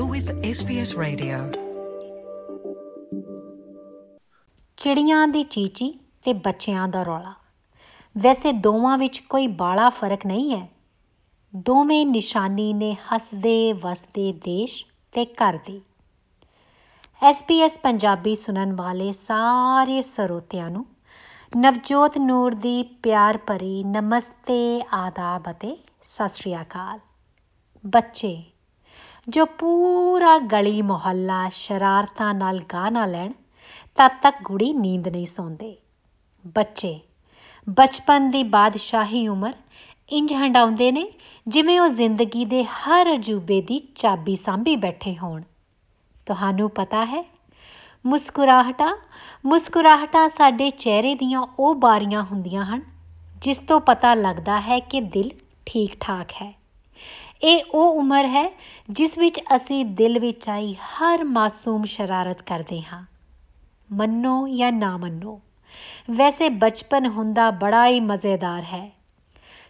You're with SBS Radio. ਚਿੜੀਆਂ ਦੀ ਚੀਚੀ ਤੇ ਬੱਚਿਆਂ ਦਾ ਰੌਲਾ। ਵੈਸੇ ਦੋਵਾਂ ਵਿੱਚ ਕੋਈ ਬਾਲਾ ਫ਼ਰਕ ਨਹੀਂ ਹੈ। ਦੋਵੇਂ ਨਿਸ਼ਾਨੀ ਨੇ ਹੱਸਦੇ, ਵਸਦੇ ਦੇਸ਼ ਤੇ ਘਰ ਦੀ। SBS ਪੰਜਾਬੀ ਸੁਣਨ ਵਾਲੇ ਸਾਰੇ ਸਰੋਤਿਆਂ ਨੂੰ ਨਵਜੋਤ ਨੂਰ ਦੀ ਪਿਆਰ ਭਰੀ ਨਮਸਤੇ, ਆਦਾਬ ਅਤੇ ਸਤਿ ਸ਼੍ਰੀ ਅਕਾਲ। ਬੱਚੇ ਜੋ ਪੂਰਾ ਗਲੀ ਮੁਹੱਲਾ ਸ਼ਰਾਰਤਾਂ ਨਾਲ ਗਾਹ ਨਾ ਲੈਣ, ਤਦ ਤੱਕ ਗੁੜੀ ਨੀਂਦ ਨਹੀਂ ਸੌਂਦੇ। ਬੱਚੇ, ਬਚਪਨ ਦੀ ਬਾਦਸ਼ਾਹੀ ਉਮਰ ਇੰਜ ਹੰਡਾਉਂਦੇ ਨੇ ਜਿਵੇਂ ਉਹ ਜ਼ਿੰਦਗੀ ਦੇ ਹਰ ਅਜੂਬੇ ਦੀ ਚਾਬੀ ਸਾਂਭੀ ਬੈਠੇ ਹੋਣ। ਤੁਹਾਨੂੰ ਪਤਾ ਹੈ, ਮੁਸਕਰਾਹਟਾਂ ਮੁਸਕਰਾਹਟਾਂ ਸਾਡੇ ਚਿਹਰੇ ਦੀਆਂ ਉਹ ਬਾਰੀਆਂ ਹੁੰਦੀਆਂ ਹਨ, ਜਿਸ ਤੋਂ ਪਤਾ ਲੱਗਦਾ ਹੈ ਕਿ ਦਿਲ ਠੀਕ ਠਾਕ ਹੈ। ਇਹ ਉਹ ਉਮਰ ਹੈ ਜਿਸ ਵਿੱਚ ਅਸੀਂ ਦਿਲ ਵਿੱਚ ਆਈ ਹਰ ਮਾਸੂਮ ਸ਼ਰਾਰਤ ਕਰਦੇ ਹਾਂ। ਮੰਨੋ ਜਾਂ ਨਾ ਮੰਨੋ, ਵੈਸੇ ਬਚਪਨ ਹੁੰਦਾ ਬੜਾ ਹੀ ਮਜ਼ੇਦਾਰ ਹੈ।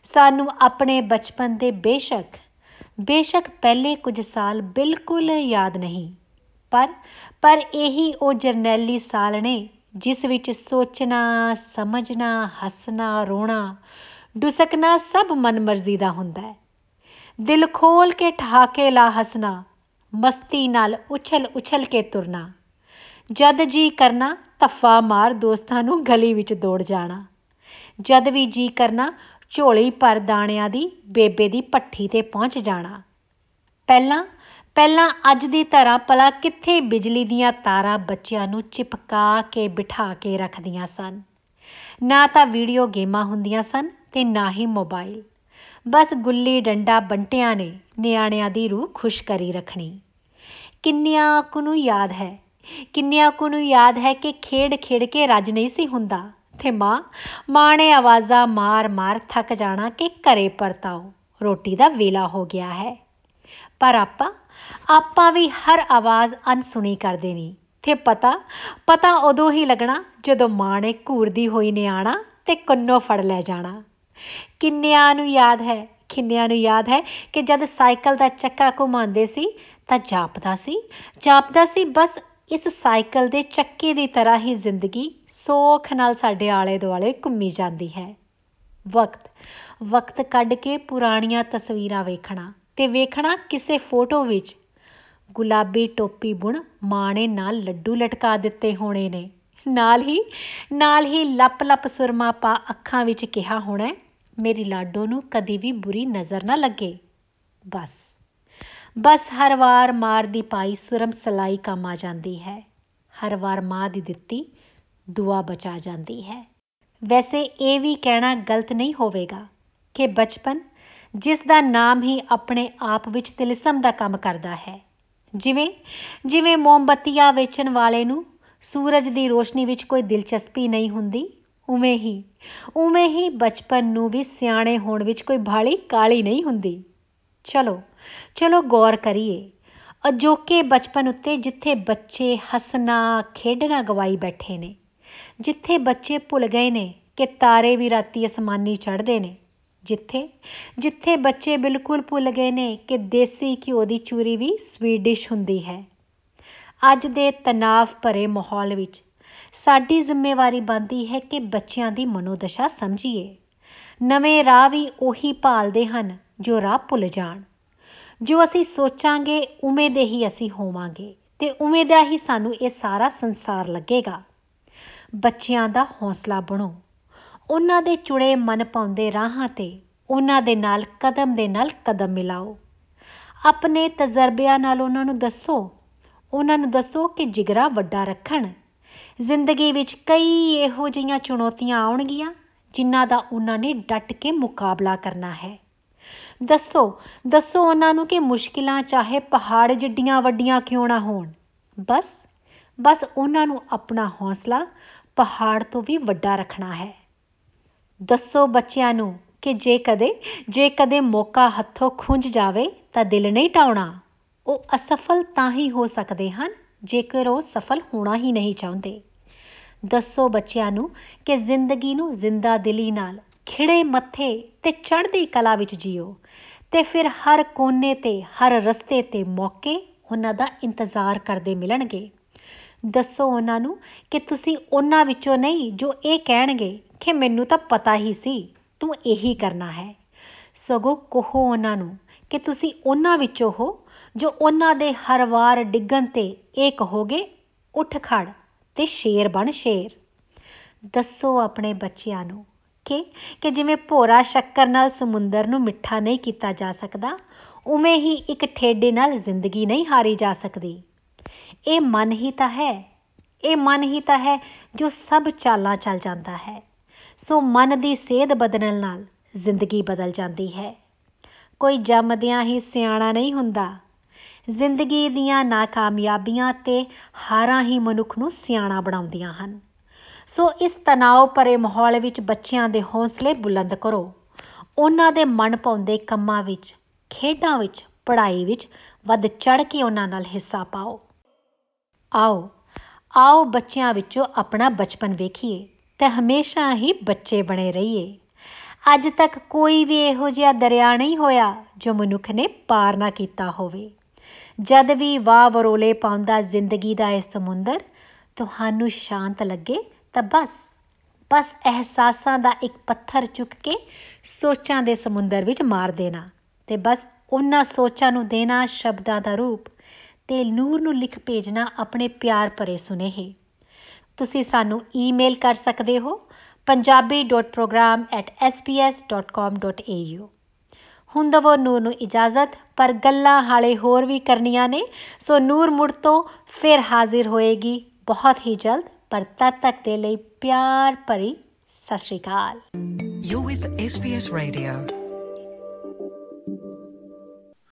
ਸਾਨੂੰ ਆਪਣੇ ਬਚਪਨ ਦੇ ਬੇਸ਼ੱਕ ਬੇਸ਼ੱਕ ਪਹਿਲੇ ਕੁਝ ਸਾਲ ਬਿਲਕੁਲ ਯਾਦ ਨਹੀਂ, ਪਰ ਪਰ ਇਹੀ ਉਹ ਜਰਨੈਲੀ ਸਾਲ ਨੇ ਜਿਸ ਵਿੱਚ ਸੋਚਣਾ, ਸਮਝਣਾ, ਹੱਸਣਾ, ਰੋਣਾ, ਡੁਸਕਣਾ ਸਭ ਮਨਮਰਜ਼ੀ ਦਾ ਹੁੰਦਾ ਹੈ। ਦਿਲ ਖੋਲ ਕੇ ਠਹਾਕੇ ਲਾ ਹੱਸਣਾ, ਮਸਤੀ ਨਾਲ ਉਛਲ ਉਛਲ ਕੇ ਤੁਰਨਾ। ਜਦ ਜੀ ਕਰਨਾ, ਧੱਫਾ ਮਾਰ ਦੋਸਤਾਂ ਨੂੰ ਗਲੀ ਵਿੱਚ ਦੌੜ ਜਾਣਾ। ਜਦ ਵੀ ਜੀ ਕਰਨਾ, ਝੋਲੀ ਭਰ ਦਾਣਿਆਂ ਦੀ, ਬੇਬੇ ਦੀ ਪੱਠੀ ਤੇ ਪਹੁੰਚ ਜਾਣਾ। ਪਹਿਲਾਂ ਪਹਿਲਾਂ ਅੱਜ ਦੀ ਤਰ੍ਹਾਂ ਪਲਾ ਕਿੱਥੇ ਬਿਜਲੀ ਦੀਆਂ ਤਾਰਾਂ ਬੱਚਿਆਂ ਨੂੰ ਚਿਪਕਾ ਕੇ ਬਿਠਾ ਕੇ ਰੱਖਦੀਆਂ ਸਨ। ਨਾ ਤਾਂ ਵੀਡੀਓ ਗੇਮਾਂ ਹੁੰਦੀਆਂ ਸਨ ਤੇ ਨਾ ਹੀ ਮੋਬਾਈਲ। ਬਸ ਗੁੱਲੀ ਡੰਡਾ ਬੰਟਿਆਂ ਨੇ ਨਿਆਣਿਆਂ ਦੀ ਰੂਹ ਖੁਸ਼ ਕਰੀ ਰੱਖਣੀ। ਕਿੰਨਿਆਂ ਕੁ ਨੂੰ ਯਾਦ ਹੈ, ਕਿੰਨਿਆਂ ਕੁ ਨੂੰ ਯਾਦ ਹੈ ਕਿ ਖੇਡ ਖੇਡ ਕੇ ਰੱਜ ਨਹੀਂ ਸੀ ਹੁੰਦਾ। ਤੇ ਮਾਂ ਮਾਂ ਨੇ ਆਵਾਜ਼ਾਂ ਮਾਰ ਮਾਰ ਥੱਕ ਜਾਣਾ ਕਿ ਘਰੇ ਪਰਤਾਓ, ਰੋਟੀ ਦਾ ਵੇਲਾ ਹੋ ਗਿਆ ਹੈ। ਪਰ ਆਪਾਂ ਆਪਾਂ ਵੀ ਹਰ ਆਵਾਜ਼ ਅਨਸੁਣੀ ਕਰਦੇ ਨਹੀਂ ਤੇ ਪਤਾ ਪਤਾ ਉਦੋਂ ਹੀ ਲੱਗਣਾ ਜਦੋਂ ਮਾਂ ਨੇ ਘੂਰਦੀ ਹੋਈ ਨੇ ਆਣਾ ਤੇ ਕੰਨੋਂ ਫੜ ਲੈ ਜਾਣਾ। ਕਿੰਨਿਆਂ ਨੂੰ ਯਾਦ ਹੈ, ਕਿੰਨਿਆਂ ਨੂੰ ਯਾਦ ਹੈ ਕਿ ਜਦ ਸਾਈਕਲ ਦਾ ਚੱਕਾ ਘੁਮਾਉਂਦੇ ਸੀ ਤਾਂ ਜਾਪਦਾ ਸੀ ਜਾਪਦਾ ਸੀ ਬਸ ਇਸ ਸਾਈਕਲ ਦੇ ਚੱਕੇ ਦੀ ਤਰ੍ਹਾਂ ਹੀ ਜ਼ਿੰਦਗੀ ਸੋਖ ਨਾਲ ਸਾਡੇ ਆਲੇ ਦੁਆਲੇ ਘੁੰਮੀ ਜਾਂਦੀ ਹੈ। ਵਕਤ ਵਕਤ ਕੱਢ ਕੇ ਪੁਰਾਣੀਆਂ ਤਸਵੀਰਾਂ ਵੇਖਣਾ ਤੇ ਵੇਖਣਾ ਕਿਸੇ ਫੋਟੋ ਵਿੱਚ। ਗੁਲਾਬੀ ਟੋਪੀ ਬੁਣ ਮਾਂ ਨੇ ਨਾਲ ਲੱਡੂ ਲਟਕਾ ਦਿੱਤੇ ਹੋਣੇ ਨੇ। ਨਾਲ ਹੀ ਨਾਲ ਹੀ ਲੱਪ ਲੱਪ ਸੁਰਮਾ ਪਾ ਅੱਖਾਂ ਵਿੱਚ ਕਿਹਾ ਹੋਣਾ ਮੇਰੀ ਲਾਡੋ ਨੂੰ ਕਦੀ ਵੀ ਬੁਰੀ ਨਜ਼ਰ ਨਾ ਲੱਗੇ। ਬਸ। ਬਸ ਹਰ ਵਾਰ ਮਾਰ ਦੀ ਪਾਈ ਸੁਰਮ ਸਲਾਈ ਕੰਮ ਆ ਜਾਂਦੀ ਹੈ। ਹਰ ਵਾਰ ਮਾਂ ਦੀ ਦਿੱਤੀ ਦੁਆ ਬਚਾ ਜਾਂਦੀ ਹੈ। ਵੈਸੇ ਇਹ ਵੀ ਕਹਿਣਾ ਗਲਤ ਨਹੀਂ ਹੋਵੇਗਾ ਕਿ ਬਚਪਨ ਜਿਸ ਦਾ ਨਾਮ ਹੀ ਆਪਣੇ ਆਪ ਵਿੱਚ ਤਿਲਸਮ ਦਾ ਕੰਮ ਕਰਦਾ ਹੈ। ਜਿਵੇਂ ਜਿਵੇਂ ਮੋਮਬੱਤੀਆਂ ਵੇਚਣ ਵਾਲੇ ਨੂੰ ਸੂਰਜ ਦੀ ਰੋਸ਼ਨੀ ਵਿੱਚ ਕੋਈ ਦਿਲਚਸਪੀ ਨਹੀਂ ਹੁੰਦੀ ਉਵੇਂ ਹੀ ਉਵੇਂ ਹੀ ਬਚਪਨ ਨੂੰ ਵੀ ਸਿਆਣੇ ਹੋਣ ਵਿੱਚ ਕੋਈ ਭਾਲੀ ਕਾਲੀ ਨਹੀਂ ਹੁੰਦੀ। ਚਲੋ ਚਲੋ ਗੌਰ ਕਰੀਏ। ਅਜੋਕੇ ਬਚਪਨ ਉੱਤੇ ਜਿੱਥੇ ਬੱਚੇ ਹੱਸਣਾ, ਖੇਡਣਾ, ਗਵਾਈ ਬੈਠੇ ਨੇ, ਜਿੱਥੇ ਬੱਚੇ ਭੁੱਲ ਗਏ ਨੇ ਕਿ ਤਾਰੇ ਵੀ ਰਾਤੀ ਅਸਮਾਨੀ ਚੜ੍ਹਦੇ ਨੇ, ਜਿੱਥੇ ਜਿੱਥੇ ਬੱਚੇ ਬਿਲਕੁਲ ਭੁੱਲ ਗਏ ਨੇ ਕਿ ਦੇਸੀ ਘਿਓ ਦੀ ਚੂਰੀ ਵੀ ਸਵੀਡਿਸ਼ ਹੁੰਦੀ ਹੈ। ਅੱਜ ਦੇ ਤਣਾਅ ਭਰੇ ਮਾਹੌਲ ਵਿੱਚ ਸਾਡੀ ਜ਼ਿੰਮੇਵਾਰੀ ਬਣਦੀ ਹੈ ਕਿ ਬੱਚਿਆਂ ਦੀ ਮਨੋਦਸ਼ਾ ਸਮਝੀਏ। ਨਵੇਂ ਰਾਹ ਵੀ ਉਹੀ ਭਾਲਦੇ ਹਨ ਜੋ ਰਾਹ ਭੁੱਲ ਜਾਣ। ਜੋ ਅਸੀਂ ਸੋਚਾਂਗੇ, ਉਵੇਂ ਦੇ ਹੀ ਅਸੀਂ ਹੋਵਾਂਗੇ ਤੇ ਉਵੇਂ ਦਾ ਹੀ ਸਾਨੂੰ ਇਹ ਸਾਰਾ ਸੰਸਾਰ ਲੱਗੇਗਾ। ਬੱਚਿਆਂ ਦਾ ਹੌਸਲਾ ਬਣੋ। ਉਹਨਾਂ ਦੇ ਚੁੜੇ ਮਨ ਪਾਉਂਦੇ ਰਾਹਾਂ ਤੇ ਉਹਨਾਂ ਦੇ ਨਾਲ ਕਦਮ ਦੇ ਨਾਲ ਕਦਮ ਮਿਲਾਓ। ਆਪਣੇ ਤਜਰਬਿਆਂ ਨਾਲ ਉਹਨਾਂ ਨੂੰ ਦੱਸੋ। ਉਹਨਾਂ ਨੂੰ ਦੱਸੋ ਕਿ ਜਿਗਰਾ ਵੱਡਾ ਰੱਖਣ। ਜ਼ਿੰਦਗੀ ਵਿੱਚ ਕਈ ਇਹੋ ਜਿਹੀਆਂ ਚੁਣੌਤੀਆਂ ਆਉਣਗੀਆਂ, ਜਿਨ੍ਹਾਂ ਦਾ ਉਹਨਾਂ ਨੇ ਡਟ ਕੇ ਮੁਕਾਬਲਾ ਕਰਨਾ ਹੈ। ਦੱਸੋ ਦੱਸੋ ਉਹਨਾਂ ਨੂੰ ਕਿ ਮੁਸ਼ਕਿਲਾਂ ਚਾਹੇ ਪਹਾੜ ਜਿੱਡੀਆਂ ਵੱਡੀਆਂ ਕਿਉਂ ਨਾ ਹੋਣ। ਬਸ ਬਸ ਉਹਨਾਂ ਨੂੰ ਆਪਣਾ ਹੌਸਲਾ ਪਹਾੜ ਤੋਂ ਵੀ ਵੱਡਾ ਰੱਖਣਾ ਹੈ। ਦੱਸੋ ਬੱਚਿਆਂ ਨੂੰ ਕਿ ਜੇ ਕਦੇ ਜੇ ਕਦੇ ਮੌਕਾ ਹੱਥੋਂ ਖੁੰਝ ਜਾਵੇ ਤਾਂ ਦਿਲ ਨਹੀਂ ਟਾਉਣਾ। ਉਹ ਅਸਫਲ ਤਾਂ ਹੀ ਹੋ ਸਕਦੇ ਹਨ ਜੇਕਰ ਉਹ ਸਫਲ ਹੋਣਾ ਹੀ ਨਹੀਂ ਚਾਹੁੰਦੇ। ਦੱਸੋ ਬੱਚਿਆਂ ਨੂੰ ਕਿ ਜ਼ਿੰਦਗੀ ਨੂੰ ਜ਼ਿੰਦਾ ਦਿਲੀ ਨਾਲ ਖਿੜੇ ਮੱਥੇ ਤੇ ਚੜ੍ਹਦੀ ਕਲਾ ਵਿੱਚ ਜੀਓ ਤੇ ਫਿਰ ਹਰ ਕੋਨੇ ਤੇ, ਹਰ ਰਸਤੇ ਤੇ ਮੌਕੇ ਉਹਨਾਂ ਦਾ ਇੰਤਜ਼ਾਰ ਕਰਦੇ ਮਿਲਣਗੇ। ਦੱਸੋ ਉਹਨਾਂ ਨੂੰ ਕਿ ਤੁਸੀਂ ਉਹਨਾਂ ਵਿੱਚੋਂ ਨਹੀਂ, ਜੋ ਇਹ ਕਹਿਣਗੇ ਕਿ ਮੈਨੂੰ ਤਾਂ ਪਤਾ ਹੀ ਸੀ, ਤੂੰ ਇਹੀ ਕਰਨਾ ਹੈ। ਸਗੋਂ ਕਹੋ ਉਹਨਾਂ ਨੂੰ ਕਿ ਤੁਸੀਂ ਉਹਨਾਂ ਵਿੱਚੋਂ ਹੋ ਜੋ ਉਹਨਾਂ ਦੇ ਹਰ ਵਾਰ ਡਿੱਗਣ ਤੇ ਇਹ ਕਹੋਗੇ ਉੱਠ ਖੜ ਤੇ ਸ਼ੇਰ ਬਣ ਸ਼ੇਰ। ਦੱਸੋ ਆਪਣੇ ਬੱਚਿਆਂ ਨੂੰ ਕਿ ਕਿ ਜਿਵੇਂ ਭੋਰਾ ਸ਼ੱਕਰ ਨਾਲ ਸਮੁੰਦਰ ਨੂੰ ਮਿੱਠਾ ਨਹੀਂ ਕੀਤਾ ਜਾ ਸਕਦਾ, ਉਵੇਂ ਹੀ ਇੱਕ ਠੇਡੇ ਨਾਲ ਜ਼ਿੰਦਗੀ ਨਹੀਂ ਹਾਰੀ ਜਾ ਸਕਦੀ। ਇਹ ਮਨ ਹੀ ਤਾਂ ਹੈ, ਇਹ ਮਨ ਹੀ ਤਾਂ ਹੈ ਜੋ ਸਭ ਚਾਲਾਂ ਚੱਲ ਜਾਂਦਾ ਹੈ। ਸੋ ਮਨ ਦੀ ਸੇਧ ਬਦਲਣ ਨਾਲ ਜ਼ਿੰਦਗੀ ਬਦਲ ਜਾਂਦੀ ਹੈ। ਕੋਈ ਜੰਮਦਿਆਂ ਹੀ ਸਿਆਣਾ ਨਹੀਂ ਹੁੰਦਾ। ਜ਼ਿੰਦਗੀ ਦੀਆਂ ਨਾਕਾਮਯਾਬੀਆਂ ਤੇ ਹਾਰਾਂ ਹੀ ਮਨੁੱਖ ਨੂੰ ਸਿਆਣਾ ਬਣਾਉਂਦੀਆਂ ਹਨ। ਸੋ ਇਸ ਤਣਾਅ ਭਰੇ ਮਾਹੌਲ ਵਿੱਚ ਬੱਚਿਆਂ ਦੇ ਹੌਸਲੇ ਬੁਲੰਦ ਕਰੋ। ਉਹਨਾਂ ਦੇ ਮਨ ਪਾਉਂਦੇ ਕੰਮਾਂ ਵਿੱਚ, ਖੇਡਾਂ ਵਿੱਚ, ਪੜ੍ਹਾਈ ਵਿੱਚ ਵੱਧ ਚੜ ਕੇ ਉਹਨਾਂ ਨਾਲ ਹਿੱਸਾ ਪਾਓ। ਆਓ ਆਓ ਬੱਚਿਆਂ ਵਿੱਚੋਂ ਆਪਣਾ ਬਚਪਨ ਵੇਖੀਏ ਤੇ ਹਮੇਸ਼ਾ ਹੀ ਬੱਚੇ ਬਣੇ ਰਹੀਏ। ਅੱਜ ਤੱਕ ਕੋਈ ਵੀ ਇਹੋ ਜਿਹਾ ਦਰਿਆ ਨਹੀਂ ਹੋਇਆ ਜੋ ਮਨੁੱਖ ਨੇ ਪਾਰ ਨਾ ਕੀਤਾ ਹੋਵੇ। ਜਦ ਵੀ ਵਾਹ ਵਰੋਲੇ ਪਾਉਂਦਾ ਜ਼ਿੰਦਗੀ ਦਾ ਇਹ ਸਮੁੰਦਰ, ਤੁਹਾਨੂੰ ਸ਼ਾਂਤ ਲੱਗੇ ਤਾਂ ਬਸ ਬਸ ਅਹਿਸਾਸਾਂ ਦਾ ਇੱਕ ਪੱਥਰ ਚੁੱਕ ਕੇ ਸੋਚਾਂ ਦੇ ਸਮੁੰਦਰ ਵਿੱਚ ਮਾਰ ਦੇਣਾ ਤੇ ਬਸ ਉਹਨਾਂ ਸੋਚਾਂ ਨੂੰ ਦੇਣਾ ਸ਼ਬਦਾਂ ਦਾ ਰੂਪ ਤੇ ਨੂਰ ਨੂੰ ਲਿਖ ਭੇਜਣਾ ਆਪਣੇ ਪਿਆਰ ਭਰੇ ਸੁਨੇਹੇ। ਤੁਸੀਂ ਸਾਨੂੰ ਈਮੇਲ ਕਰ ਸਕਦੇ ਹੋ punjabi.program@sbs.com.au ਹੁਣ ਦਵੋ ਨੂਰ ਨੂੰ ਇਜਾਜ਼ਤ, ਪਰ ਗੱਲਾਂ ਹਾਲੇ ਹੋਰ ਵੀ ਕਰਨੀਆਂ ਨੇ। ਸੋ ਨੂਰ ਮੁੜ ਤੋਂ ਫਿਰ ਹਾਜ਼ਰ ਹੋਏਗੀ। ਬਹੁਤ ਹੀ ਜਲਦ, ਪਰ ਤਦ ਤੱਕ ਦੇ ਲਈ ਪਿਆਰ ਭਰੀ ਸਤਿ ਸ਼੍ਰੀ ਅਕਾਲ। You're with SBS Radio.